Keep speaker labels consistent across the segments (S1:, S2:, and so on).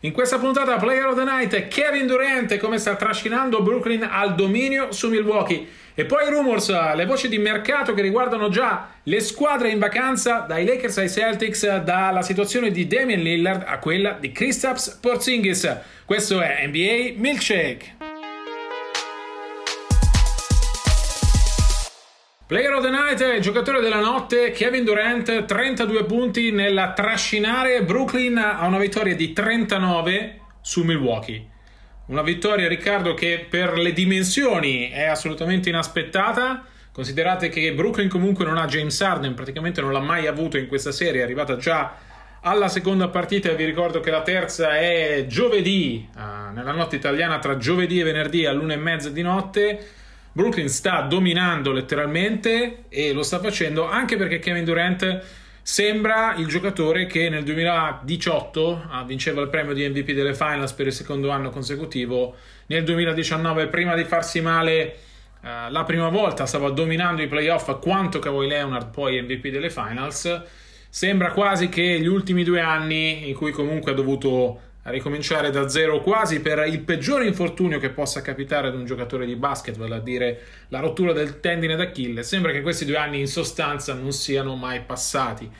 S1: in questa puntata Player of the Night Kevin Durant come sta trascinando Brooklyn al dominio su Milwaukee. E poi rumors, le voci di mercato che riguardano già le squadre in vacanza dai Lakers ai Celtics dalla situazione di Damian Lillard a quella di Kristaps Porzingis. Questo è NBA Milkshake Player of the Night, giocatore della notte, Kevin Durant, 32 punti nella trascinare Brooklyn a una vittoria di 39 su Milwaukee. Una vittoria, Riccardo, che per le dimensioni è assolutamente inaspettata. Considerate che Brooklyn comunque non ha James Harden, praticamente non l'ha mai avuto in questa serie, è arrivata già alla seconda partita vi ricordo che la terza è giovedì, uh, nella notte italiana tra giovedì e venerdì all'una e mezza di notte Brooklyn sta dominando letteralmente e lo sta facendo anche perché Kevin Durant sembra il giocatore che nel 2018 ah, vinceva il premio di MVP delle finals per il secondo anno consecutivo. Nel 2019, prima di farsi male uh, la prima volta, stava dominando i playoff quanto Kawhi Leonard, poi MVP delle finals. Sembra quasi che gli ultimi due anni, in cui comunque ha dovuto a ricominciare da zero quasi per il peggiore infortunio che possa capitare ad un giocatore di basket, vale a dire la rottura del tendine d'Achille. Sembra che questi due anni in sostanza non siano mai passati.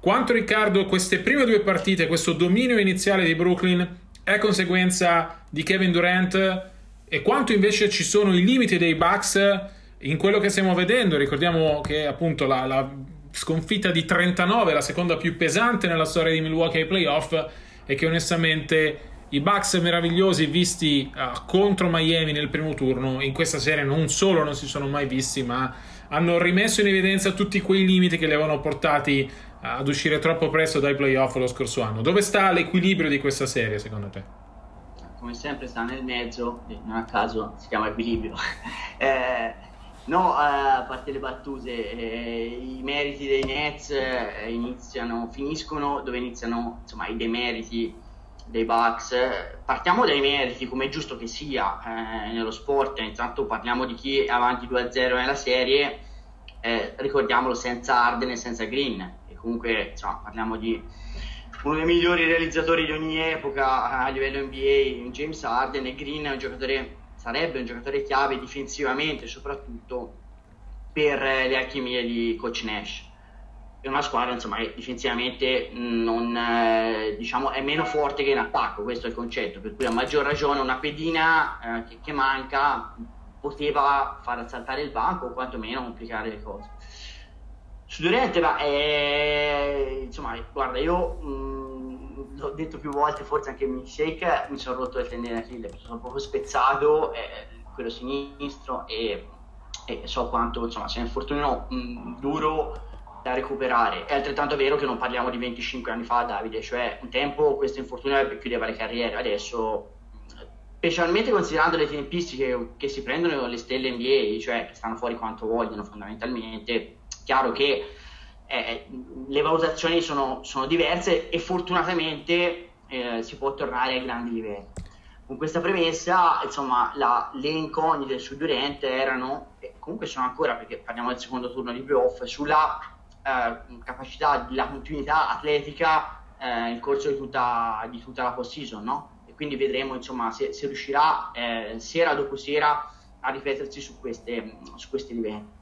S1: Quanto Riccardo, queste prime due partite, questo dominio iniziale di Brooklyn è conseguenza di Kevin Durant e quanto invece ci sono i limiti dei Bucks in quello che stiamo vedendo. Ricordiamo che appunto la, la sconfitta di 39, la seconda più pesante nella storia di Milwaukee ai playoff, e che onestamente i Bucks meravigliosi visti uh, contro Miami nel primo turno in questa serie non solo non si sono mai visti, ma hanno rimesso in evidenza tutti quei limiti che li avevano portati uh, ad uscire troppo presto dai playoff lo scorso anno. Dove sta l'equilibrio di questa serie secondo te?
S2: Come sempre sta nel mezzo, non a caso si chiama equilibrio. eh, No, eh, a parte le battute, eh, i meriti dei Nets eh, iniziano, finiscono dove iniziano insomma, i demeriti dei Bucks. Partiamo dai meriti, come è giusto che sia eh, nello sport. Intanto parliamo di chi è avanti 2-0 nella serie, eh, ricordiamolo senza Arden e senza Green. E comunque insomma, parliamo di uno dei migliori realizzatori di ogni epoca a livello NBA, James Arden, e Green è un giocatore sarebbe un giocatore chiave difensivamente, soprattutto per le alchimie di Coach Nash. È una squadra insomma, che difensivamente non, eh, diciamo, è meno forte che in attacco, questo è il concetto, per cui a maggior ragione una pedina eh, che, che, manca poteva far saltare il banco o quantomeno complicare le cose. Su Durante, ma, eh, insomma, guarda, io mh, mm, l'ho detto più volte, forse anche in milkshake, mi sono rotto il tendine d'Achille, sono proprio spezzato, eh, quello sinistro, e, e, so quanto, insomma, sia un infortunio mm, duro da recuperare. È altrettanto vero che non parliamo di 25 anni fa, Davide, cioè un tempo questo infortunio chiudeva le carriere, adesso specialmente considerando le tempistiche che si prendono le stelle NBA, cioè che stanno fuori quanto vogliono fondamentalmente, chiaro che eh, le valutazioni sono, sono, diverse e fortunatamente eh, si può tornare ai grandi livelli. Con questa premessa, insomma, la, le incognite su Durant erano, e comunque sono ancora, perché parliamo del secondo turno di playoff, sulla eh, capacità, la continuità atletica eh, nel corso di tutta, di tutta la post-season, no? E quindi vedremo, insomma, se, se riuscirà eh, sera dopo sera a ripetersi su, queste, su questi livelli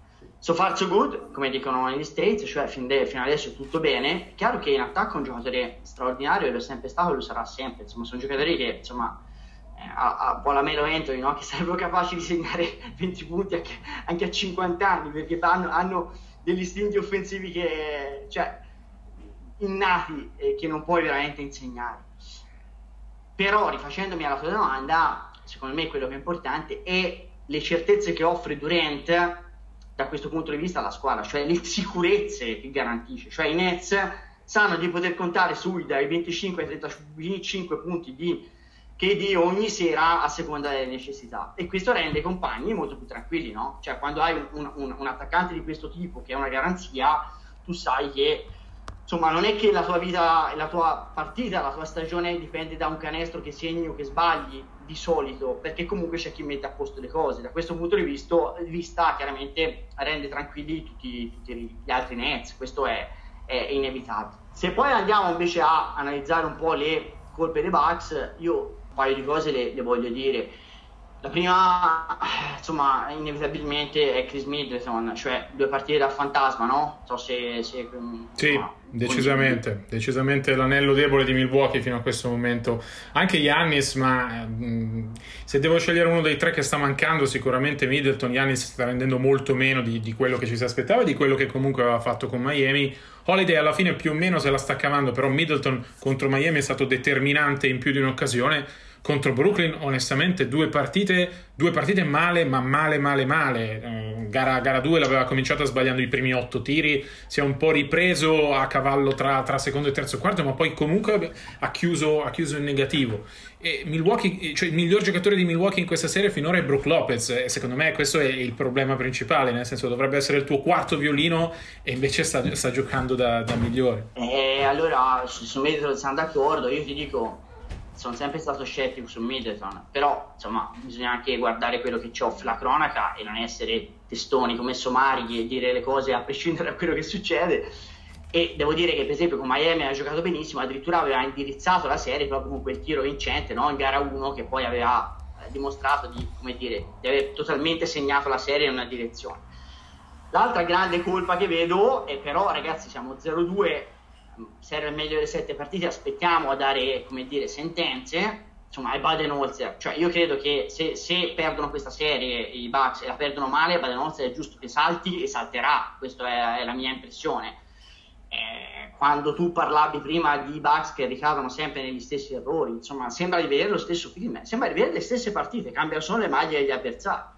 S2: so far so good, come dicono negli States, cioè fin de- fino adesso tutto bene. È chiaro che in attacco è un giocatore straordinario lo è sempre stato e lo sarà sempre. Insomma, sono giocatori che, insomma, eh, a, a po' la Melo Anthony, no? che sarebbero capaci di segnare 20 punti anche, anche a 50 anni, perché hanno, hanno, degli istinti offensivi che, cioè, innati e che non puoi veramente insegnare. Però, rifacendomi alla tua domanda, secondo me quello che è importante è le certezze che offre Durant da questo punto di vista alla squadra, cioè le sicurezze che garantisce. Cioè i Nets sanno di poter contare sui dai 25 ai 35 punti di KD ogni sera a seconda delle necessità e questo rende i compagni molto più tranquilli, no? Cioè quando hai un, un, un attaccante di questo tipo che è una garanzia, tu sai che insomma non è che la tua vita, la tua partita, la tua stagione dipende da un canestro che segni o che sbagli di solito, perché comunque c'è chi mette a posto le cose. Da questo punto di vista, vista chiaramente rende tranquilli tutti, tutti, gli altri Nets, questo è, è, inevitabile. Se poi andiamo invece a analizzare un po' le colpe dei Bucks, io un paio di cose le, le voglio dire. La prima, insomma, inevitabilmente è Chris Middleton, cioè due partite da fantasma, no? So se... se
S1: sì, insomma, decisamente, decisamente l'anello debole di Milwaukee fino a questo momento. Anche Giannis, ma mh, mm, se devo scegliere uno dei tre che sta mancando, sicuramente Middleton. Giannis sta rendendo molto meno di, di quello che ci si aspettava, di quello che comunque aveva fatto con Miami. Holiday alla fine più o meno se la sta cavando, però Middleton contro Miami è stato determinante in più di un'occasione contro Brooklyn onestamente due partite, due partite male ma male male male. Uh, gara, gara 2 l'aveva cominciata sbagliando i primi otto tiri si è un po' ripreso a cavallo tra, tra secondo e terzo quarto ma poi comunque ha chiuso, ha chiuso in negativo. E cioè il miglior giocatore di Milwaukee in questa serie finora è Brook Lopez e secondo me questo è il problema principale nel senso dovrebbe essere il tuo quarto violino e invece sta, sta giocando da, da migliore.
S2: E allora su me sono d'accordo io ti dico sono sempre stato scettico su Middleton, però insomma bisogna anche guardare quello che ci offre la cronaca e non essere testoni come somari e dire le cose a prescindere da quello che succede. E devo dire che per esempio con Miami ha giocato benissimo, addirittura aveva indirizzato la serie proprio con quel tiro vincente no? in gara 1 che poi aveva eh, dimostrato di, dire, di aver totalmente segnato la serie in una direzione. L'altra grande colpa che vedo è però ragazzi siamo 0-2 serve meglio delle sette partite, aspettiamo a dare, come dire, sentenze, insomma, è Baden-Holzer. Cioè, io credo che se, se, perdono questa serie i Bucks e la perdono male, Baden-Holzer è giusto che salti e salterà, questa è, è, la mia impressione. Eh, quando tu parlavi prima di Bucks che ricadono sempre negli stessi errori, insomma, sembra di vedere lo stesso film, sembra di vedere le stesse partite, cambiano solo le maglie degli avversari.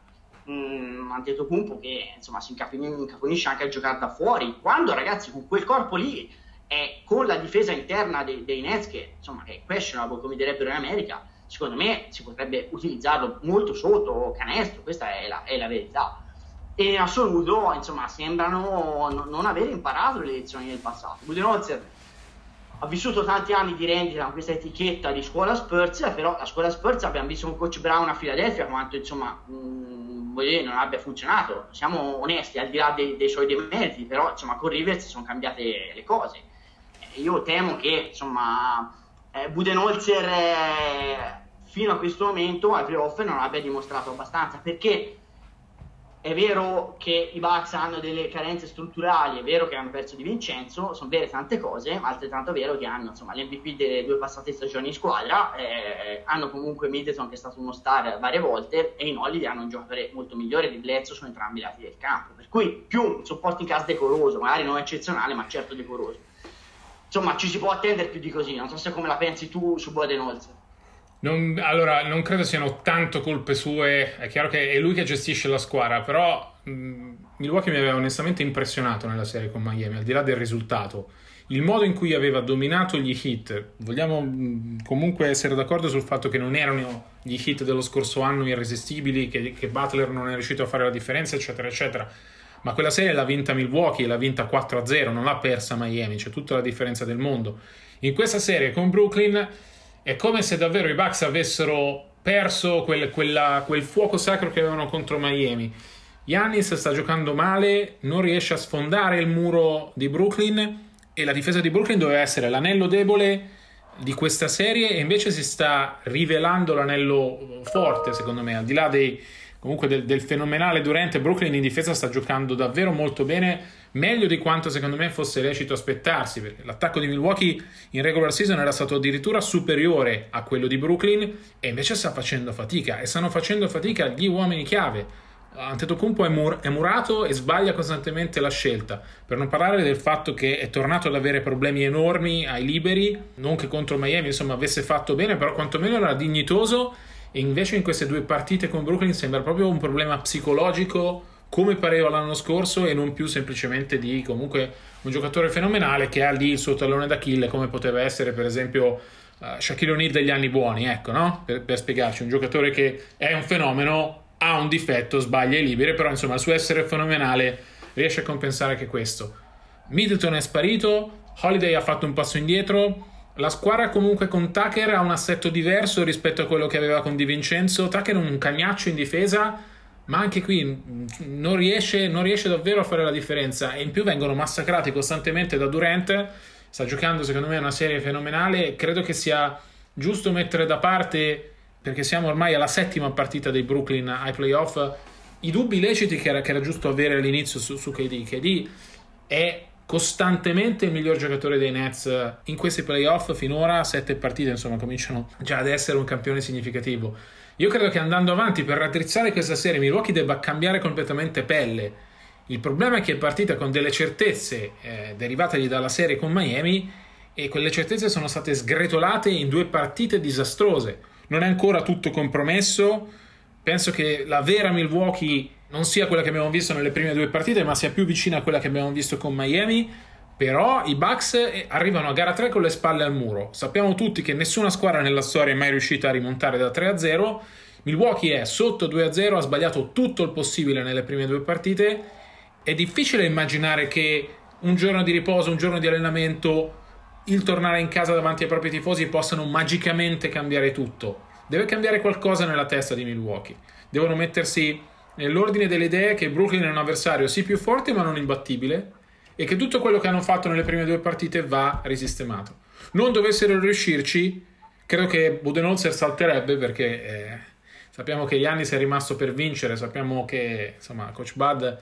S2: Mm, Antetokounmpo che insomma si incaponisce anche a giocare da fuori quando ragazzi con quel corpo lì e con la difesa interna dei, dei Nets che insomma è questionable come direbbero in America secondo me si potrebbe utilizzarlo molto sotto canestro questa è la, è la verità. E in assoluto insomma sembrano no, non aver imparato le lezioni del passato. Budenholzer ha vissuto tanti anni di rendita con questa etichetta di scuola Spurs però la scuola Spurs abbiamo visto un coach Brown a Filadelfia quanto insomma mh, dire, non abbia funzionato. Siamo onesti al di là dei, dei suoi demeriti però insomma con Rivers sono cambiate le cose io temo che insomma eh, Budenholzer eh, fino a questo momento ai playoff non abbia dimostrato abbastanza. Perché è vero che i Bucks hanno delle carenze strutturali, è vero che hanno perso di Vincenzo, sono vere tante cose, ma altrettanto è vero che hanno insomma, l'MVP delle due passate stagioni in squadra, eh, hanno comunque Middleton che è stato uno star varie volte e in Holiday hanno un giocatore molto migliore di Bledsoe su entrambi i lati del campo, per cui più un supporto in casa decoroso, magari non eccezionale ma certo decoroso insomma ci si può attendere più di così. Non so se come la pensi tu su Bodenholzer.
S1: Non, allora, non credo siano tanto colpe sue. È chiaro che è lui che gestisce la squadra, però mh, Milwaukee mi aveva onestamente impressionato nella serie con Miami, al di là del risultato. Il modo in cui aveva dominato gli hit, vogliamo mh, comunque essere d'accordo sul fatto che non erano gli hit dello scorso anno irresistibili, che, che Butler non è riuscito a fare la differenza, eccetera, eccetera ma quella serie l'ha vinta Milwaukee, l'ha vinta 4-0, non l'ha persa Miami, c'è tutta la differenza del mondo. In questa serie con Brooklyn è come se davvero i Bucks avessero perso quel, quella, quel fuoco sacro che avevano contro Miami. Giannis sta giocando male, non riesce a sfondare il muro di Brooklyn e la difesa di Brooklyn doveva essere l'anello debole di questa serie e invece si sta rivelando l'anello forte secondo me, al di là dei, comunque del, del, fenomenale Durant Brooklyn in difesa sta giocando davvero molto bene meglio di quanto secondo me fosse lecito aspettarsi perché l'attacco di Milwaukee in regular season era stato addirittura superiore a quello di Brooklyn e invece sta facendo fatica e stanno facendo fatica gli uomini chiave Antetokounmpo è, mur- è murato e sbaglia costantemente la scelta. Per non parlare del fatto che è tornato ad avere problemi enormi ai liberi, non che contro Miami insomma avesse fatto bene, però quantomeno era dignitoso e invece in queste due partite con Brooklyn sembra proprio un problema psicologico come pareva l'anno scorso e non più semplicemente di comunque un giocatore fenomenale che ha lì il suo tallone d'Achille come poteva essere per esempio uh, Shaquille O'Neal degli anni buoni, ecco, no? Per, per, spiegarci, un giocatore che è un fenomeno, ha un difetto, sbaglia i liberi, però insomma il suo essere fenomenale riesce a compensare anche questo. Middleton è sparito, Holiday ha fatto un passo indietro, la squadra comunque con Tucker ha un assetto diverso rispetto a quello che aveva con Di Vincenzo, Tucker è un cagnaccio in difesa, ma anche qui non riesce, non riesce davvero a fare la differenza. E in più vengono massacrati costantemente da Durant, sta giocando secondo me una serie fenomenale, credo che sia giusto mettere da parte, perché siamo ormai alla settima partita dei Brooklyn ai playoff, i dubbi leciti che era, che era giusto avere all'inizio su, su KD. KD è costantemente il miglior giocatore dei Nets in questi playoff finora, sette partite insomma cominciano già ad essere un campione significativo io credo che andando avanti per raddrizzare questa serie Milwaukee debba cambiare completamente pelle. Il problema è che è partita con delle certezze eh, derivategli dalla serie con Miami e quelle certezze sono state sgretolate in due partite disastrose. Non è ancora tutto compromesso. Penso che la vera Milwaukee non sia quella che abbiamo visto nelle prime due partite, ma sia più vicina a quella che abbiamo visto con Miami. Però i Bucks eh, arrivano a gara 3 con le spalle al muro. Sappiamo tutti che nessuna squadra nella storia è mai riuscita a rimontare da 3 a 0. Milwaukee è sotto 2 a 0, ha sbagliato tutto il possibile nelle prime due partite. È difficile immaginare che un giorno di riposo, un giorno di allenamento, il tornare in casa davanti ai propri tifosi possano magicamente cambiare tutto. Deve cambiare qualcosa nella testa di Milwaukee. Devono mettersi nell'ordine delle idee che Brooklyn è un avversario sì più forte ma non imbattibile e che tutto quello che hanno fatto nelle prime due partite va risistemato. Non dovessero riuscirci, credo che Budenholzer salterebbe perché eh, sappiamo che Giannis è rimasto per vincere, sappiamo che insomma Coach Bud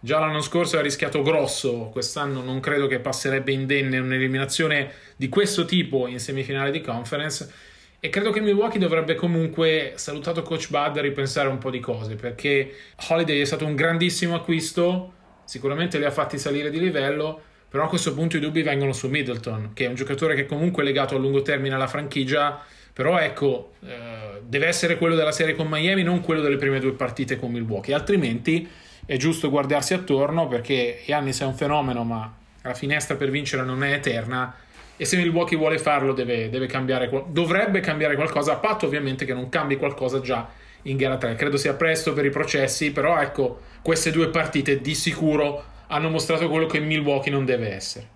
S1: già l'anno scorso ha rischiato grosso, quest'anno non credo che passerebbe indenne un'eliminazione di questo tipo in semifinale di conference e credo che Milwaukee dovrebbe comunque, salutato Coach Bud, ripensare un po' di cose perché Holiday è stato un grandissimo acquisto sicuramente li ha fatti salire di livello, però a questo punto i dubbi vengono su Middleton, che è un giocatore che comunque è legato a lungo termine alla franchigia, però ecco, eh, deve essere quello della serie con Miami, non quello delle prime due partite con Milwaukee, altrimenti è giusto guardarsi attorno perché Giannis è un fenomeno, ma la finestra per vincere non è eterna e se Milwaukee vuole farlo deve, deve cambiare, dovrebbe cambiare qualcosa, a patto ovviamente che non cambi qualcosa già in gara 3. Credo sia presto per i processi, però ecco, queste due partite di sicuro hanno mostrato quello che Milwaukee non deve essere.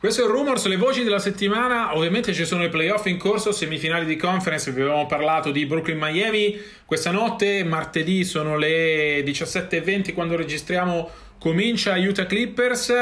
S1: Questo è il Rumors, le voci della settimana. Ovviamente ci sono i playoff in corso, semifinali di conference. Vi avevamo parlato di Brooklyn-Miami. Questa notte, martedì, sono le 17.20 quando registriamo. Comincia Utah Clippers,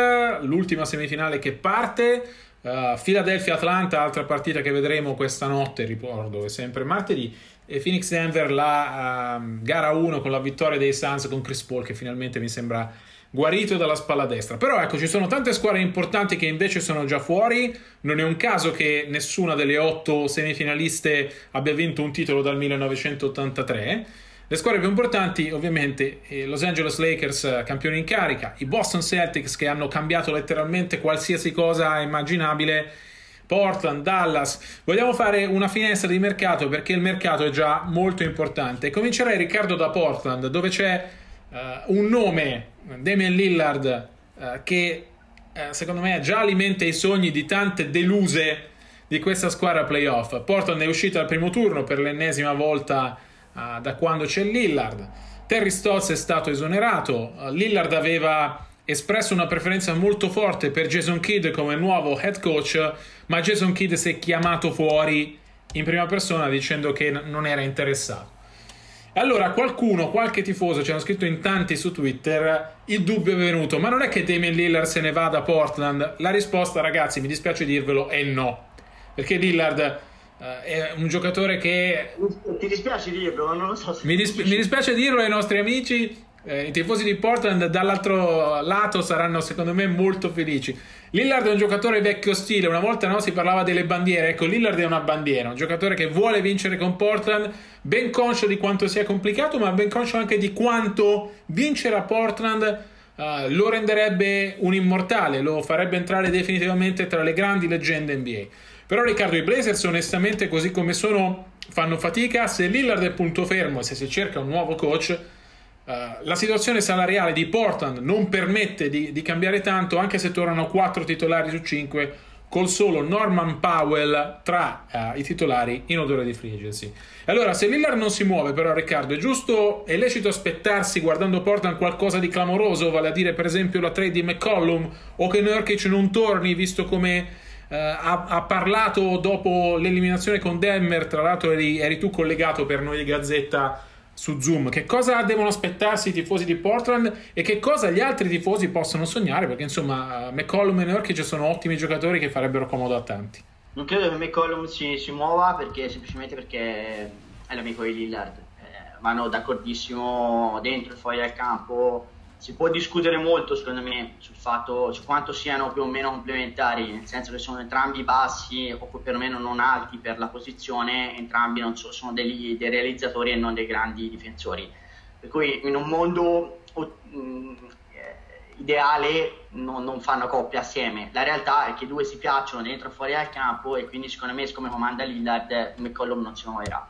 S1: l'ultima semifinale che parte. Uh, Philadelphia-Atlanta, altra partita che vedremo questa notte, ricordo, è sempre martedì. E Phoenix-Denver, la uh, gara 1 con la vittoria dei Suns con Chris Paul, che finalmente mi sembra guarito dalla spalla destra. Però ecco, ci sono tante squadre importanti che invece sono già fuori. Non è un caso che nessuna delle otto semifinaliste abbia vinto un titolo dal 1983. Le squadre più importanti, ovviamente, eh, Los Angeles Lakers eh, campioni in carica, i Boston Celtics che hanno cambiato letteralmente qualsiasi cosa immaginabile, Portland, Dallas. Vogliamo fare una finestra di mercato perché il mercato è già molto importante. Comincerei Riccardo da Portland, dove c'è uh, un nome, Damian Lillard, uh, che uh, secondo me già alimenta i sogni di tante deluse di questa squadra playoff. Portland è uscita al primo turno per l'ennesima volta uh, da quando c'è Lillard. Terry Stotts è stato esonerato. Uh, Lillard aveva espresso una preferenza molto forte per Jason Kidd come nuovo head coach, ma Jason Kidd si è chiamato fuori in prima persona dicendo che n- non era interessato. Allora qualcuno, qualche tifoso, ci hanno scritto in tanti su Twitter, il dubbio è venuto, ma non è che Damian Lillard se ne va da Portland? La risposta, ragazzi, mi dispiace dirvelo, è no. Perché Lillard Uh, è un giocatore che.
S2: Ti dispiace dirlo, non lo so.
S1: Mi, dispi- mi, dispiace dirlo ai nostri amici. eh, i tifosi di Portland dall'altro lato saranno secondo me molto felici. Lillard è un giocatore vecchio stile, una volta no, si parlava delle bandiere, ecco Lillard è una bandiera, un giocatore che vuole vincere con Portland, ben conscio di quanto sia complicato, ma ben conscio anche di quanto vincere a Portland uh, lo renderebbe un immortale, lo farebbe entrare definitivamente tra le grandi leggende NBA. Però Riccardo, i Blazers onestamente così come sono fanno fatica, se Lillard è punto fermo e se si cerca un nuovo coach Uh, la situazione salariale di Portland non permette di, di, cambiare tanto, anche se tornano 4 titolari su 5, col solo Norman Powell tra uh, i titolari in odore di free agency. Allora, se Lillard non si muove, però, Riccardo, è giusto, è lecito aspettarsi guardando Portland qualcosa di clamoroso, vale a dire, per esempio, la trade di McCollum o che Nurkic non torni, visto come. Uh, ha, ha, parlato dopo l'eliminazione con Denver. Tra l'altro, eri, eri tu collegato per noi di Gazzetta su Zoom. Che cosa devono aspettarsi i tifosi di Portland e che cosa gli altri tifosi possono sognare? Perché insomma, McCollum e Nurkic sono ottimi giocatori che farebbero comodo a tanti.
S2: Non credo che McCollum si, si muova perché semplicemente perché è l'amico di Lillard. Eh, vanno d'accordissimo dentro e fuori dal campo si può discutere molto secondo me sul fatto su quanto siano più o meno complementari nel senso che sono entrambi bassi o perlomeno non alti per la posizione entrambi so, sono dei, dei, realizzatori e non dei grandi difensori. Per cui in un mondo uh, ideale non, non, fanno coppia assieme. La realtà è che i due si piacciono dentro e fuori dal campo e quindi secondo me come comanda Lillard McCollum non si muoverà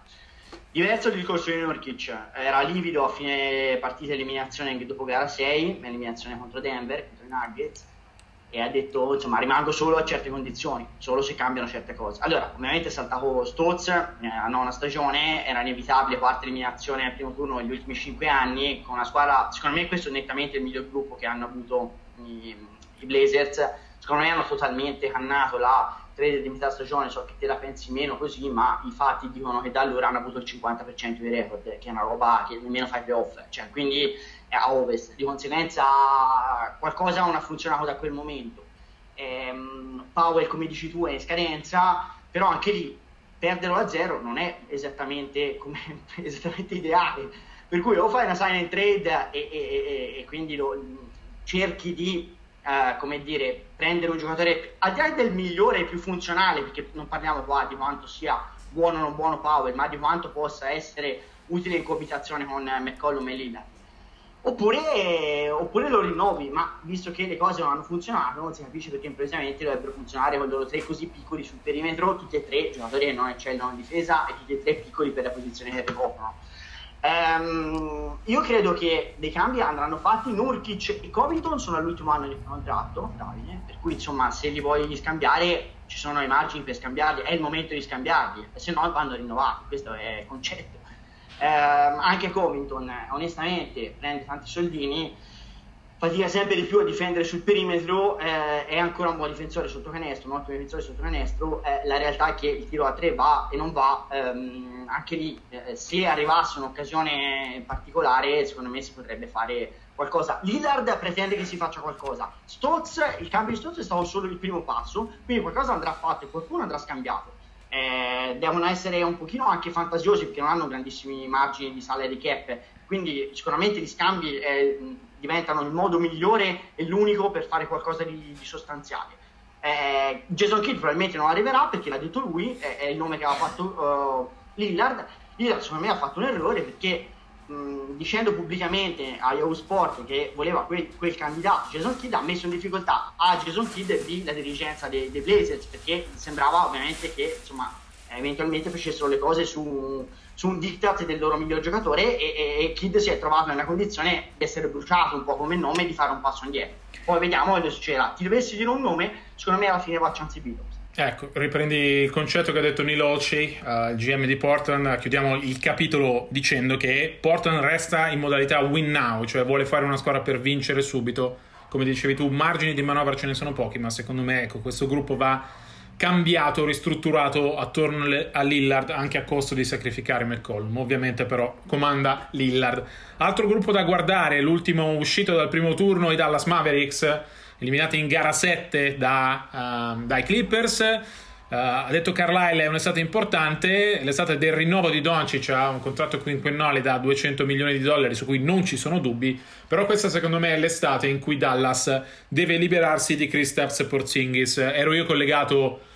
S2: Diverso il discorso di Nurkic, era livido a fine partita eliminazione anche dopo gara 6, eliminazione contro Denver, contro i Nuggets, e ha detto insomma rimango solo a certe condizioni, solo se cambiano certe cose. Allora, ovviamente è saltato Stotz eh, a nona stagione, era inevitabile quarta eliminazione al primo turno negli ultimi 5 anni, con una squadra, secondo me questo è nettamente il miglior gruppo che hanno avuto i, i Blazers, secondo me hanno totalmente cannato la trade di metà stagione, so che te la pensi meno così, ma i fatti dicono che da allora hanno avuto il 50% di record, che è una roba che nemmeno fa i playoff, cioè, quindi a ovest, di conseguenza qualcosa non ha funzionato da quel momento. Ehm, Powell, come dici tu, è in scadenza, però anche lì perderlo a zero non è esattamente, come, esattamente ideale. Per cui o fai una sign and trade e, e, e, e quindi lo, cerchi di eh, come dire, prendere un giocatore al di là del migliore e più funzionale, perché non parliamo qua di quanto sia buono o non buono Powell, ma di quanto possa essere utile in coabitazione con McCollum e Lillard. Oppure, oppure, lo rinnovi, ma visto che le cose non hanno funzionato, non si capisce perché improvvisamente dovrebbero funzionare con loro tre così piccoli sul perimetro, tutti e tre giocatori che non eccellono in difesa e tutti e tre piccoli per la posizione che ricoprono. Um, io credo che dei cambi andranno fatti. Nurkic e Covington sono all'ultimo anno di contratto, Davide, per cui insomma se li voglio scambiare ci sono i margini per scambiarli, è il momento di scambiarli, se no vanno rinnovati, questo è il concetto. Um, anche Covington, onestamente, prende tanti soldini fatica sempre di più a difendere sul perimetro, eh, è ancora un buon difensore sotto canestro, un ottimo difensore sotto canestro, eh, la realtà è che il tiro a 3 va e non va, ehm, anche lì eh, se arrivasse un'occasione particolare secondo me si potrebbe fare qualcosa. Lillard pretende che si faccia qualcosa, Stotz, il cambio di Stotz è stato solo il primo passo, quindi qualcosa andrà fatto e qualcuno andrà scambiato. Eh, devono essere un pochino anche fantasiosi perché non hanno grandissimi margini di salary cap, quindi sicuramente gli scambi eh, diventano il modo migliore e l'unico per fare qualcosa di, di sostanziale. Eh, Jason Kidd probabilmente non arriverà perché l'ha detto lui, è, è il nome che aveva fatto uh, Lillard. Lillard secondo me ha fatto un errore perché mh, dicendo pubblicamente a Yahoo Sport che voleva quel, quel, candidato Jason Kidd ha messo in difficoltà a Jason Kidd e la dirigenza dei, dei Blazers perché sembrava ovviamente che insomma eventualmente facessero le cose su su un diktat del loro miglior giocatore e, e, e Kid si è trovato nella condizione di essere bruciato un po' come nome e di fare un passo indietro. Poi vediamo cosa succederà. Ti dovessi dire un nome, secondo me alla fine va a Chance Billups.
S1: Ecco, riprendi il concetto che ha detto Neil Olshey, uh, il GM di Portland. Chiudiamo il capitolo dicendo che Portland resta in modalità win now, cioè vuole fare una squadra per vincere subito. Come dicevi tu, margini di manovra ce ne sono pochi, ma secondo me ecco, questo gruppo va cambiato, ristrutturato attorno a Lillard anche a costo di sacrificare McCollum. Ovviamente però comanda Lillard. Altro gruppo da guardare, l'ultimo uscito dal primo turno, i Dallas Mavericks, eliminati in gara 7 da, uh, dai Clippers. Uh, ha detto Carlisle è un'estate importante, l'estate del rinnovo di Doncic ha un contratto quinquennale da 200 milioni di dollari su cui non ci sono dubbi, però questa secondo me è l'estate in cui Dallas deve liberarsi di Kristaps Porzingis. Ero io collegato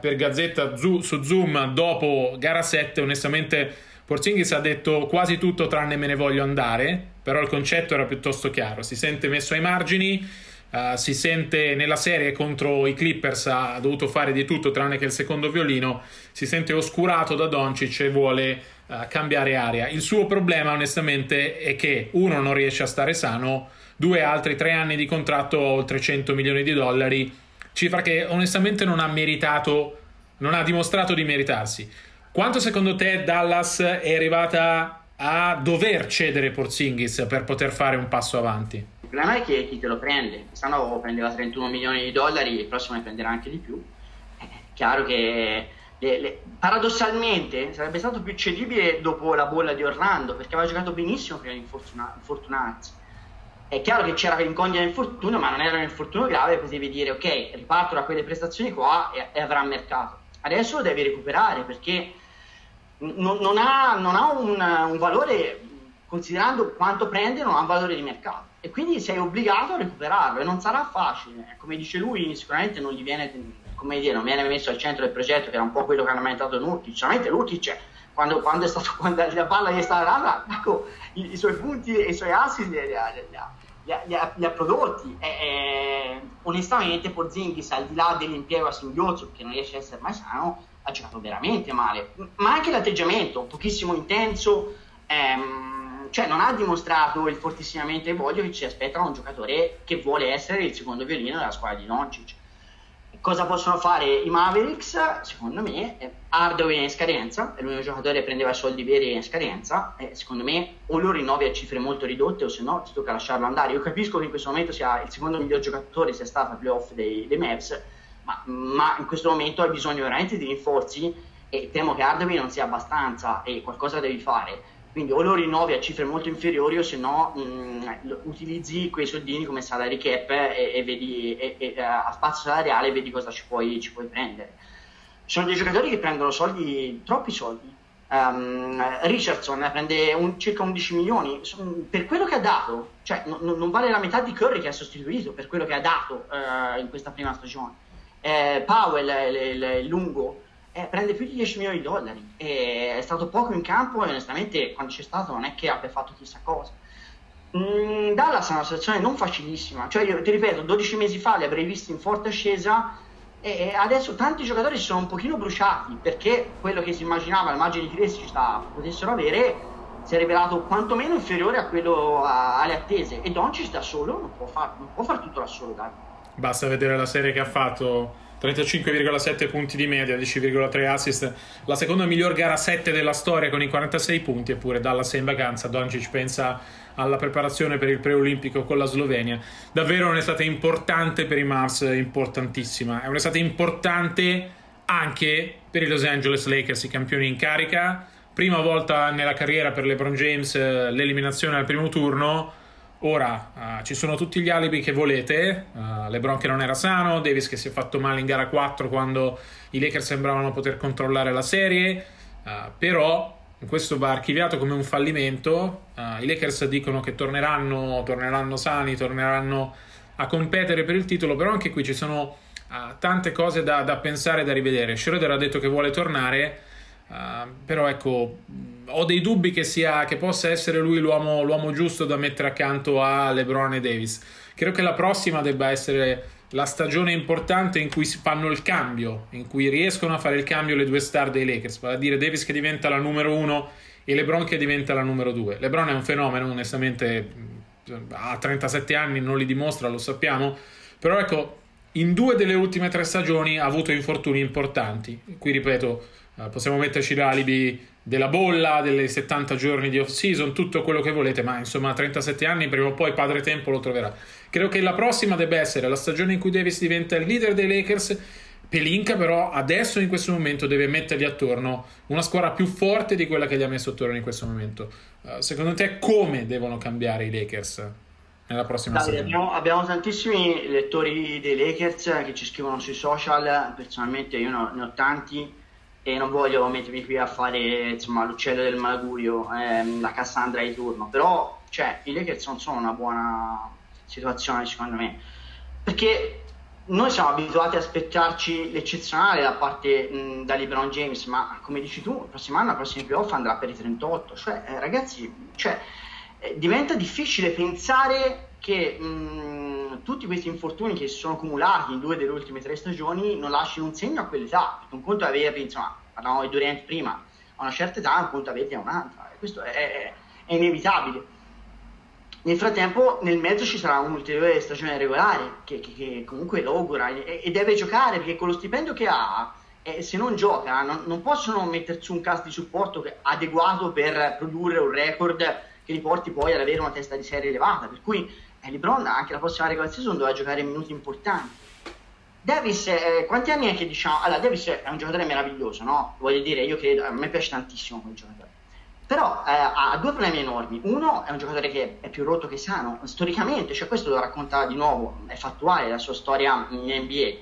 S1: per Gazzetta su Zoom dopo gara 7, onestamente Porzingis ha detto quasi tutto tranne me ne voglio andare, però il concetto era piuttosto chiaro, si sente messo ai margini Uh, si sente nella serie contro i Clippers ha dovuto fare di tutto tranne che il secondo violino si sente oscurato da Doncic e vuole uh, cambiare aria. Il suo problema onestamente è che uno non riesce a stare sano due altri tre anni di contratto oltre 100 milioni di dollari cifra che onestamente non ha meritato non ha dimostrato di meritarsi quanto secondo te Dallas è arrivata a dover cedere Porzingis per poter fare un passo avanti
S2: problema è che chi te lo prende, quest'anno prendeva 31 milioni di dollari, il prossimo ne prenderà anche di più. È chiaro che le, le, paradossalmente sarebbe stato più cedibile dopo la bolla di Orlando perché aveva giocato benissimo prima di infortunarsi. È chiaro che c'era l'incognita infortunio, ma non era un infortunio grave, potevi dire ok, riparto da quelle prestazioni qua e, e avrà mercato. Adesso lo devi recuperare perché non, non ha, non ha un, un valore, considerando quanto prende, non ha un valore di mercato e quindi sei obbligato a recuperarlo e non sarà facile. Come dice lui, sicuramente non gli viene, dire, non viene messo al centro del progetto, che era un po' quello che hanno lamentato Nurkic. Solamente Nurkic, quando, quando, è quando la palla gli è stata data, ecco, i, i, suoi punti e i suoi assi li, li, li, li ha, ha, prodotti. E, e, onestamente, Porzingis, al di là dell'impiego a singhiozzo, che non riesce a essere mai sano, ha giocato veramente male. Ma anche l'atteggiamento, pochissimo intenso. Ehm, cioè non ha dimostrato il fortissimamente voglio che ci aspetta un giocatore che vuole essere il secondo violino della squadra di Doncic. Cosa possono fare i Mavericks? Secondo me Hardaway è in scadenza, è l'unico giocatore che prendeva soldi veri in scadenza e secondo me o lo rinnovi a cifre molto ridotte o se no ti tocca lasciarlo andare. Io capisco che in questo momento sia il secondo miglior giocatore sia stato a playoff dei, dei Mavs, ma, ma, in questo momento hai bisogno veramente di rinforzi e temo che Hardaway non sia abbastanza e qualcosa devi fare quindi o lo rinnovi a cifre molto inferiori o se no mh, utilizzi quei soldini come salary cap e, e vedi e, e, a spazio salariale e vedi cosa ci puoi, ci puoi, prendere. Ci sono dei giocatori che prendono soldi, troppi soldi. Um, Richardson prende un, circa 11 milioni per quello che ha dato, cioè non, non, vale la metà di Curry che ha sostituito per quello che ha dato uh, in questa prima stagione. Eh, Powell, il lungo, eh, prende più di 10 milioni di dollari. E è stato poco in campo e onestamente quando c'è stato non è che abbia fatto chissà cosa. Mm, Dallas è una situazione non facilissima, cioè io ti ripeto, 12 mesi fa li avrei visti in forte ascesa e adesso tanti giocatori si sono un pochino bruciati perché quello che si immaginava, il margine di crescita potessero avere si è rivelato quantomeno inferiore a quello a, alle attese e Doncic da solo non può fare far tutto da solo dai.
S1: basta vedere la serie che ha fatto 35,7 punti di media, 10,3 assist, la seconda miglior gara 7 della storia con i 46 punti, eppure Dallas è in vacanza, Doncic pensa alla preparazione per il preolimpico con la Slovenia. Davvero un'estate importante per i Mavs, importantissima. È un'estate importante anche per i Los Angeles Lakers, i campioni in carica. Prima volta nella carriera per LeBron James eh, l'eliminazione al primo turno Ora uh, ci sono tutti gli alibi che volete, uh, LeBron che non era sano, Davis che si è fatto male in gara 4 quando i Lakers sembravano poter controllare la serie, uh, però questo va archiviato come un fallimento, i Lakers dicono che torneranno, torneranno sani, torneranno a competere per il titolo, però anche qui ci sono tante cose da, da pensare e da rivedere. Schroeder ha detto che vuole tornare, però ecco ho dei dubbi che, sia, che possa essere lui l'uomo, l'uomo, giusto da mettere accanto a LeBron e Davis. Credo che la prossima debba essere la stagione importante in cui si fanno il cambio, in cui riescono a fare il cambio le due star dei Lakers, vale a dire Davis che diventa la numero uno e LeBron che diventa la numero due. LeBron è un fenomeno, onestamente ha 37 anni, non li dimostra, lo sappiamo, però ecco, in due delle ultime tre stagioni ha avuto infortuni importanti. Qui ripeto, eh, possiamo metterci l'alibi della bolla, delle 70 giorni di off season, tutto quello che volete, ma insomma a 37 anni prima o poi padre tempo lo troverà. Credo che la prossima debba essere la stagione in cui Davis diventa il leader dei Lakers. Pelinka però adesso in questo momento deve mettergli attorno una squadra più forte di quella che gli ha messo attorno in questo momento. Uh, secondo te come devono cambiare i Lakers? nella prossima stagione.
S2: abbiamo, abbiamo tantissimi lettori dei Lakers che ci scrivono sui social, personalmente io ne ho, ne ho tanti e non voglio mettermi qui a fare insomma, l'uccello del malaugurio, ehm, la Cassandra di turno, però cioè, i Lakers non sono una buona situazione secondo me, perché noi siamo abituati a aspettarci l'eccezionale da parte mh, da LeBron James, ma come dici tu, il prossimo anno, il prossimo playoff andrà per i 38, cioè eh, ragazzi, cioè, eh, diventa difficile pensare che mh, tutti questi infortuni che si sono accumulati in due delle ultime tre stagioni non lasciano un segno a quell'età, perché un conto è averli, insomma, parlavamo di Durant prima, a una certa età, un conto è averli a un'altra, e questo è, è, inevitabile. Nel frattempo, nel mezzo ci sarà un'ulteriore stagione regolare che, che, che comunque lo augura e, e, deve giocare perché con lo stipendio che ha, eh, se non gioca, non, non, possono metterci un cast di supporto adeguato per produrre un record che li porti poi ad avere una testa di serie elevata. Per cui eh, LeBron anche la prossima regular season dovrà giocare minuti importanti. Davis, eh, quanti anni è che diciamo? Allora, Davis è un giocatore meraviglioso, no? Voglio dire, io credo, a me piace tantissimo quel giocatore però eh, ha due problemi enormi. Uno è un giocatore che è più rotto che sano, storicamente, cioè questo lo racconta di nuovo, è fattuale la sua storia in NBA.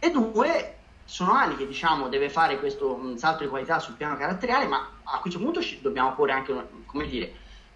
S2: E due, sono anni che diciamo deve fare questo salto di qualità sul piano caratteriale, ma a questo punto ci dobbiamo porre anche, come dire,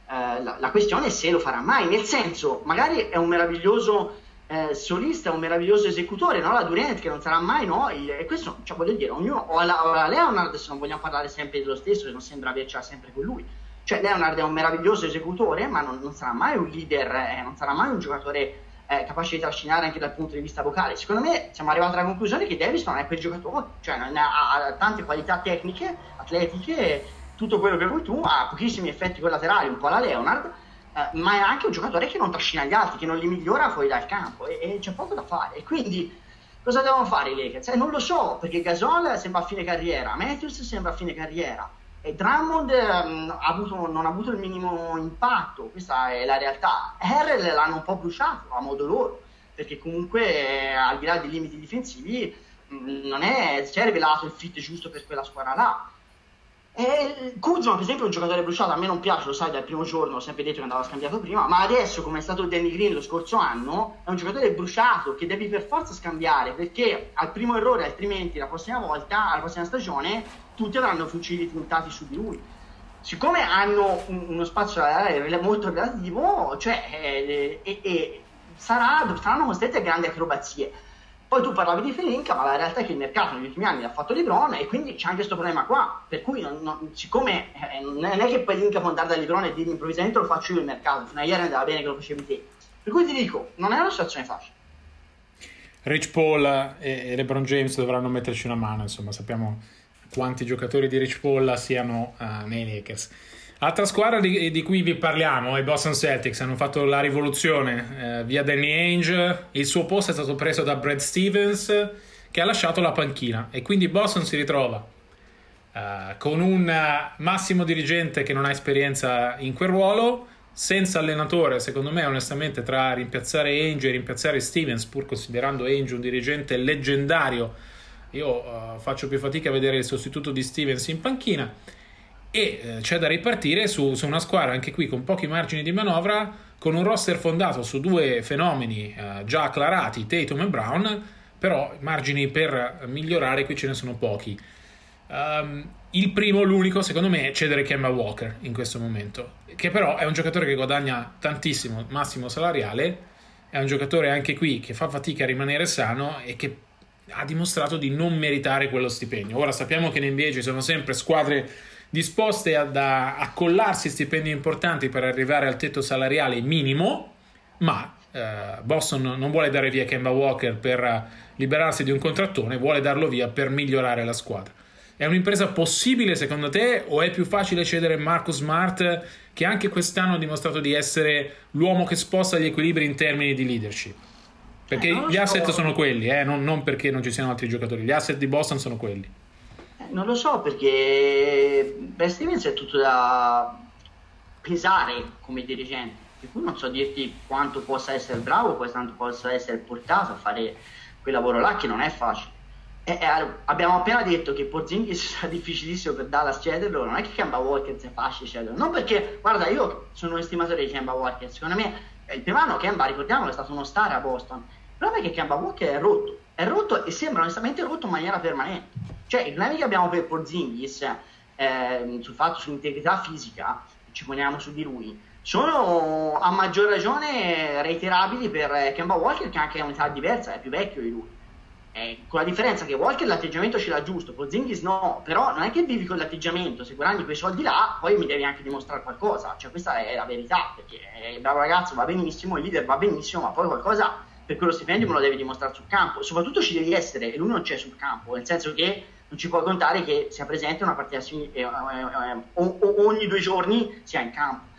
S2: eh, la, la questione è se lo farà mai, nel senso, magari è un meraviglioso eh, solista, un meraviglioso esecutore, no? la Durant che non sarà mai noi, e questo, cioè, voglio dire, ognuno, o la, o la Leonard, se non vogliamo parlare sempre dello stesso, che non sembra avercela sempre con lui, cioè Leonard è un meraviglioso esecutore, ma non, non sarà mai un leader, eh, non sarà mai un giocatore eh, capace di trascinare anche dal punto di vista vocale. Secondo me siamo arrivati alla conclusione che Davis non è quel giocatore, cioè ha, ha tante qualità tecniche, atletiche, tutto quello che vuoi tu, ha pochissimi effetti collaterali, un po' la Leonard, eh, ma è anche un giocatore che non trascina gli altri, che non li migliora fuori dal campo e, e c'è poco da fare. E quindi cosa devono fare i Lakers? Eh, non lo so, perché Gasol sembra a fine carriera, Matthews sembra a fine carriera e Drummond um, ha avuto, non ha avuto il minimo impatto, questa è la realtà. Harrell l'hanno un po' bruciato a modo loro, perché comunque eh, al di là dei limiti difensivi mh, non è, si è rivelato il fit giusto per quella squadra là e Kuzma, per esempio, è un giocatore bruciato. A me non piace, lo sai, dal primo giorno ho sempre detto che andava scambiato prima. Ma adesso, come è stato Danny Green lo scorso anno, è un giocatore bruciato che devi per forza scambiare perché al primo errore, altrimenti la prossima volta, alla prossima stagione, tutti avranno fucili puntati su di lui. Siccome hanno un, uno spazio molto relativo, cioè, eh, eh, eh, saranno costretti a grandi acrobazie poi tu parlavi di Felinka, ma la realtà è che il mercato negli ultimi anni ha fatto Lebron e quindi c'è anche questo problema qua. Per cui, non, non, siccome eh, non è che Felinka può andare da Lebron e dire improvvisamente lo faccio io il mercato, fino a ieri andava bene che lo facevi te. Per cui ti dico, non è una situazione facile.
S1: Rich Paul e LeBron James dovranno metterci una mano, insomma, sappiamo quanti giocatori di Rich Paul siano uh, nei Lakers. Altra squadra di, di, cui vi parliamo, i Boston Celtics, hanno fatto la rivoluzione eh, via Danny Ainge, il suo posto è stato preso da Brad Stevens che ha lasciato la panchina. E quindi Boston si ritrova eh, con un massimo dirigente che non ha esperienza in quel ruolo, senza allenatore, secondo me onestamente tra rimpiazzare Ainge e rimpiazzare Stevens, pur considerando Ainge un dirigente leggendario, io uh, faccio più fatica a vedere il sostituto di Stevens in panchina e eh, c'è da ripartire su, su, una squadra anche qui con pochi margini di manovra, con un roster fondato su due fenomeni eh, già acclarati, Tatum e Brown, però margini per migliorare qui ce ne sono pochi. Um, il primo, l'unico, secondo me, è cedere Kemba Walker in questo momento, che però è un giocatore che guadagna tantissimo, massimo salariale, è un giocatore anche qui che fa fatica a rimanere sano e che ha dimostrato di non meritare quello stipendio. Ora sappiamo che in NBA ci sono sempre squadre disposte ad accollarsi stipendi importanti per arrivare al tetto salariale minimo, ma eh, Boston non vuole dare via Kemba Walker per liberarsi di un contrattone, vuole darlo via per migliorare la squadra. È un'impresa possibile secondo te o è più facile cedere Marcus Smart che anche quest'anno ha dimostrato di essere l'uomo che sposta gli equilibri in termini di leadership? Perché eh, gli asset so. sono quelli, eh? non, non perché non ci siano altri giocatori, gli asset di Boston sono quelli.
S2: Non lo so perché Brad Stevens è tutto da pesare come dirigente, per cui non so dirti quanto possa essere bravo, quanto possa essere portato a fare quel lavoro là che non è facile. E, e, abbiamo appena detto che Porzingis sarà difficilissimo per Dallas cederlo, non è che Kemba Walker sia facile cederlo, non perché, guarda, io sono un estimatore di Kemba Walker, secondo me il primo anno Kemba, ricordiamolo, è stato uno star a Boston. Il problema è che Kemba Walker è rotto, è rotto e sembra onestamente rotto in maniera permanente. Cioè, i problemi che abbiamo per Porzingis, eh, sul fatto sull'integrità fisica, ci poniamo su di lui, sono a maggior ragione reiterabili per Kemba Walker che anche ha un'età diversa, è più vecchio di lui. Eh, con la differenza che Walker l'atteggiamento ce l'ha giusto, Porzingis no, però non è che vivi con l'atteggiamento, se guadagni quei soldi là, poi mi devi anche dimostrare qualcosa, cioè questa è la verità, perché il bravo ragazzo va benissimo, il leader va benissimo, ma poi qualcosa per quello stipendio me lo devi dimostrare sul campo, soprattutto ci devi essere e lui non c'è sul campo, nel senso che non ci puoi contare che sia presente una partita eh, eh, eh, ogni due giorni sia in campo.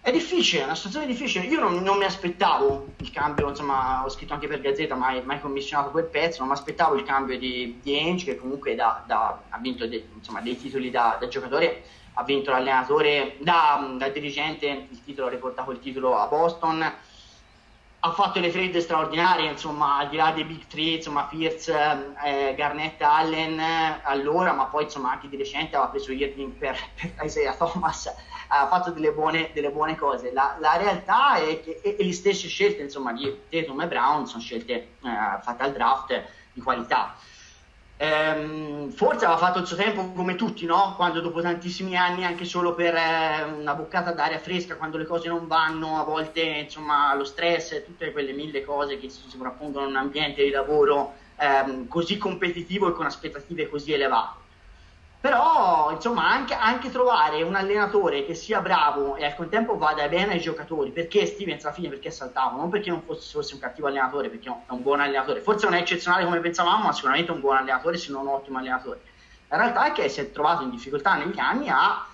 S2: È difficile, è una situazione difficile. Io non, non, mi aspettavo il cambio, insomma, ho scritto anche per Gazzetta, ma mai, commissionato quel pezzo. Non mi aspettavo il cambio di, di Ainge, che comunque da, da, ha vinto de, insomma, dei titoli da, da, giocatore, ha vinto l'allenatore, da, da dirigente, il titolo, ha riportato il titolo a Boston ha fatto le trade straordinarie, insomma, al di là dei big three, insomma, Fierce, eh, Garnett, Allen, allora, ma poi insomma anche di recente aveva preso Irving per, per Isaiah Thomas, ha fatto delle buone, delle buone cose. La, la, realtà è che e, e le stesse scelte, insomma, di Tatum e Brown sono scelte eh, fatte al draft di qualità. Ehm, forse aveva fatto il suo tempo come tutti, no? Quando dopo tantissimi anni, anche solo per eh, una boccata d'aria fresca, quando le cose non vanno, a volte insomma lo stress, tutte quelle mille cose che si sovrappongono in un ambiente di lavoro ehm, così competitivo e con aspettative così elevate però insomma anche, anche, trovare un allenatore che sia bravo e al contempo vada bene ai giocatori perché Stevens alla fine perché saltava non perché non fosse, fosse, un cattivo allenatore perché è un buon allenatore. Forse non è eccezionale come pensavamo ma sicuramente un buon allenatore se non un ottimo allenatore. La realtà è che si è trovato in difficoltà negli anni a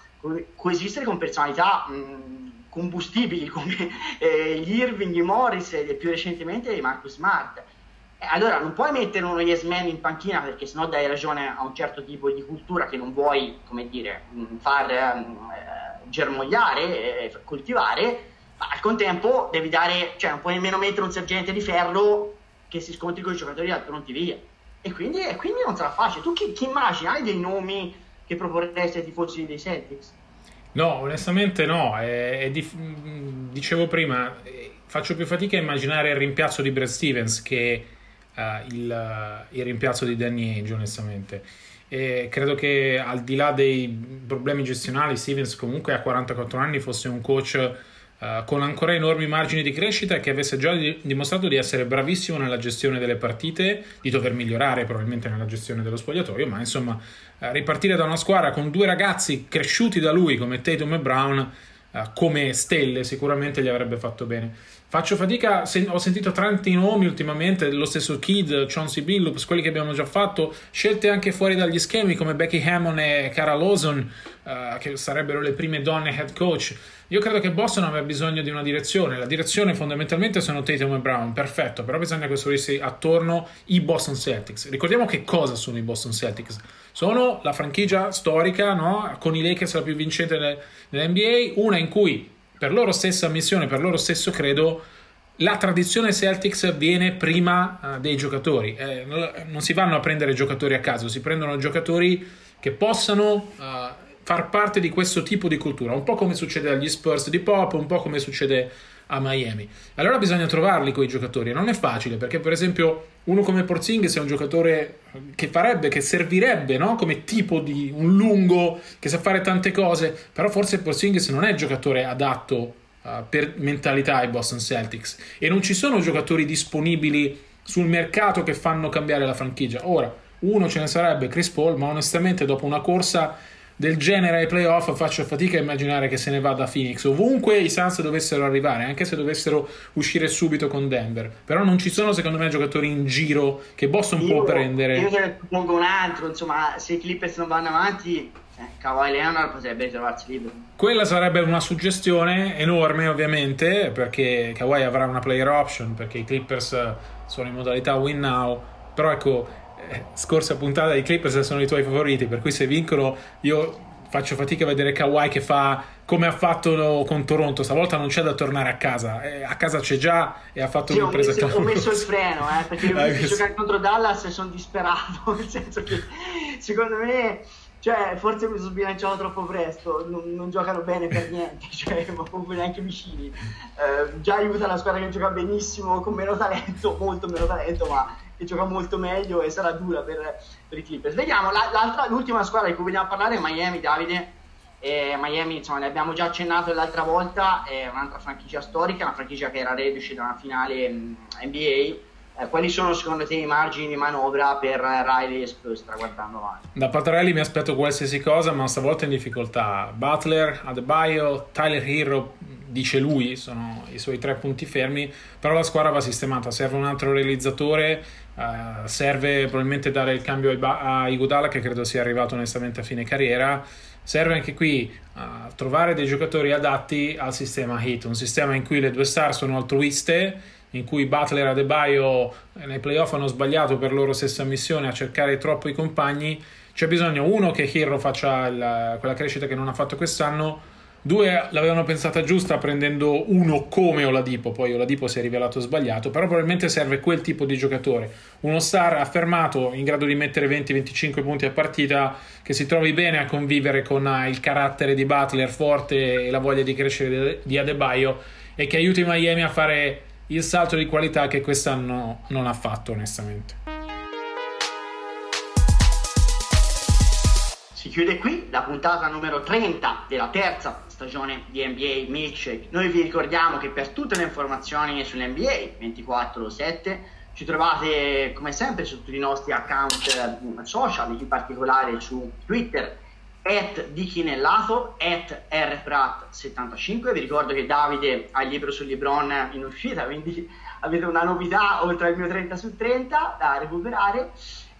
S2: coesistere con personalità mh, combustibili come eh, gli Irving, i Morris e più recentemente Marcus Smart allora non puoi mettere uno yes man in panchina perché sennò dai ragione a un certo tipo di cultura che non vuoi, come dire, mm, far eh, germogliare e coltivare, ma al contempo devi dare, cioè non puoi nemmeno mettere un sergente di ferro che si scontri con i giocatori pronti via. E quindi, e quindi non sarà facile. Tu chi, chi immagini? Hai dei nomi che proporresti ai tifosi dei Celtics?
S1: No, onestamente no. È, è dif- dicevo prima, eh, faccio più fatica a immaginare il rimpiazzo di Brad Stevens che il, uh, il, rimpiazzo di Danny Ainge, onestamente. E credo che al di là dei problemi gestionali, Stevens comunque a 44 anni fosse un coach uh, con ancora enormi margini di crescita e che avesse già di- dimostrato di essere bravissimo nella gestione delle partite, di dover migliorare probabilmente nella gestione dello spogliatoio, ma insomma ripartire da una squadra con due ragazzi cresciuti da lui come Tatum e Brown come stelle sicuramente gli avrebbe fatto bene. Faccio fatica, sen- ho sentito tanti nomi ultimamente, lo stesso Kid, Chauncey Billups, quelli che abbiamo già fatto, scelte anche fuori dagli schemi come Becky Hammond e Cara Lawson, uh, che sarebbero le prime donne head coach. Io credo che Boston abbia bisogno di una direzione. La direzione fondamentalmente sono Tatum e Brown, perfetto, però bisogna costruirsi attorno i Boston Celtics. Ricordiamo che cosa sono i Boston Celtics. Sono la franchigia storica, no? con i Lakers la più vincente nell'NBA, una in cui per loro stessa missione, per loro stesso credo, la tradizione Celtics viene prima uh, dei giocatori. Eh, non si vanno a prendere giocatori a caso, si prendono giocatori che possano uh, far parte di questo tipo di cultura, un po' come succede agli Spurs di Pop, un po' come succede a Miami. Allora bisogna trovarli quei giocatori, non è facile perché per esempio uno come Porzingis è un giocatore che farebbe, che servirebbe no? come tipo di un lungo che sa fare tante cose, però forse Porzingis non è il giocatore adatto uh, per mentalità ai Boston Celtics e non ci sono giocatori disponibili sul mercato che fanno cambiare la franchigia. Ora, uno ce ne sarebbe Chris Paul, ma onestamente dopo una corsa del genere ai playoff faccio fatica a immaginare che se ne vada a Phoenix. Ovunque i Suns dovessero arrivare anche se dovessero uscire subito con Denver. Però non ci sono secondo me giocatori in giro che Boston io, può prendere.
S2: io ne pongo un altro insomma se i Clippers non vanno avanti eh, Kawhi Leonard potrebbe ritrovarsi libero.
S1: Quella sarebbe una suggestione enorme ovviamente perché Kawhi avrà una player option perché i Clippers sono in modalità win now. Però ecco eh, scorsa puntata i Clippers sono i tuoi favoriti, per cui se vincono io faccio fatica a vedere Kawhi che fa come ha fatto con Toronto, stavolta non c'è da tornare a casa, eh, a casa c'è già e ha fatto sì, un'impresa
S2: ho messo, ho messo il freno, eh, perché io ho giocare contro Dallas e sono disperato, nel senso che secondo me cioè, forse mi sono sbilanciato troppo presto, non, non giocano bene per niente, cioè, ma proprio neanche vicini. Eh, già aiuta una squadra che gioca benissimo, con meno talento, molto meno talento, ma che gioca molto meglio e sarà dura per, per i Clippers. Vediamo, la, l'ultima squadra di cui vogliamo parlare è Miami, Davide. Eh, Miami, insomma, ne abbiamo già accennato l'altra volta, è un'altra franchigia storica, una franchigia che era reduce da una finale mh, NBA eh, quali sono secondo te i margini di manovra per Riley e Spurs guardando avanti?
S1: Da Patarelli mi aspetto qualsiasi cosa, ma stavolta in difficoltà. Butler, Adebayo, Tyler Hero, dice lui, sono i suoi tre punti fermi, però la squadra va sistemata, serve un altro realizzatore, uh, serve probabilmente dare il cambio a Iguodala che credo sia arrivato onestamente a fine carriera, serve anche qui uh, trovare dei giocatori adatti al sistema HIT, un sistema in cui le due star sono altruiste in cui Butler e Adebayo nei playoff hanno sbagliato per loro stessa missione a cercare troppo i compagni, c'è bisogno uno che Hero faccia il, quella crescita che non ha fatto quest'anno, due l'avevano pensata giusta prendendo uno come Oladipo, poi Oladipo si è rivelato sbagliato, però probabilmente serve quel tipo di giocatore, uno star affermato in grado di mettere 20-25 punti a partita, che si trovi bene a convivere con il carattere di Butler forte e la voglia di crescere di Adebayo e che aiuti Miami a fare il salto di qualità che quest'anno non ha fatto onestamente.
S2: Si chiude qui la puntata numero 30 della terza stagione di NBA Milkshake. Noi vi ricordiamo che per tutte le informazioni sull'NBA 24-7 ci trovate come sempre su tutti i nostri account eh, social, in particolare su Twitter at Dichinellato, at rprat75. Vi ricordo che Davide ha il libro sul Libron in uscita, quindi avete una novità oltre al mio 30 su 30 da recuperare.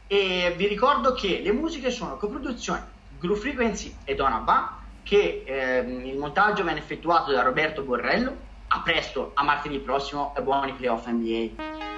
S2: E vi ricordo che le musiche sono coproduzioni Group Frequency e Donovan, che ehm, il montaggio viene effettuato da Roberto Borrello. A presto, a martedì prossimo e buoni playoff NBA.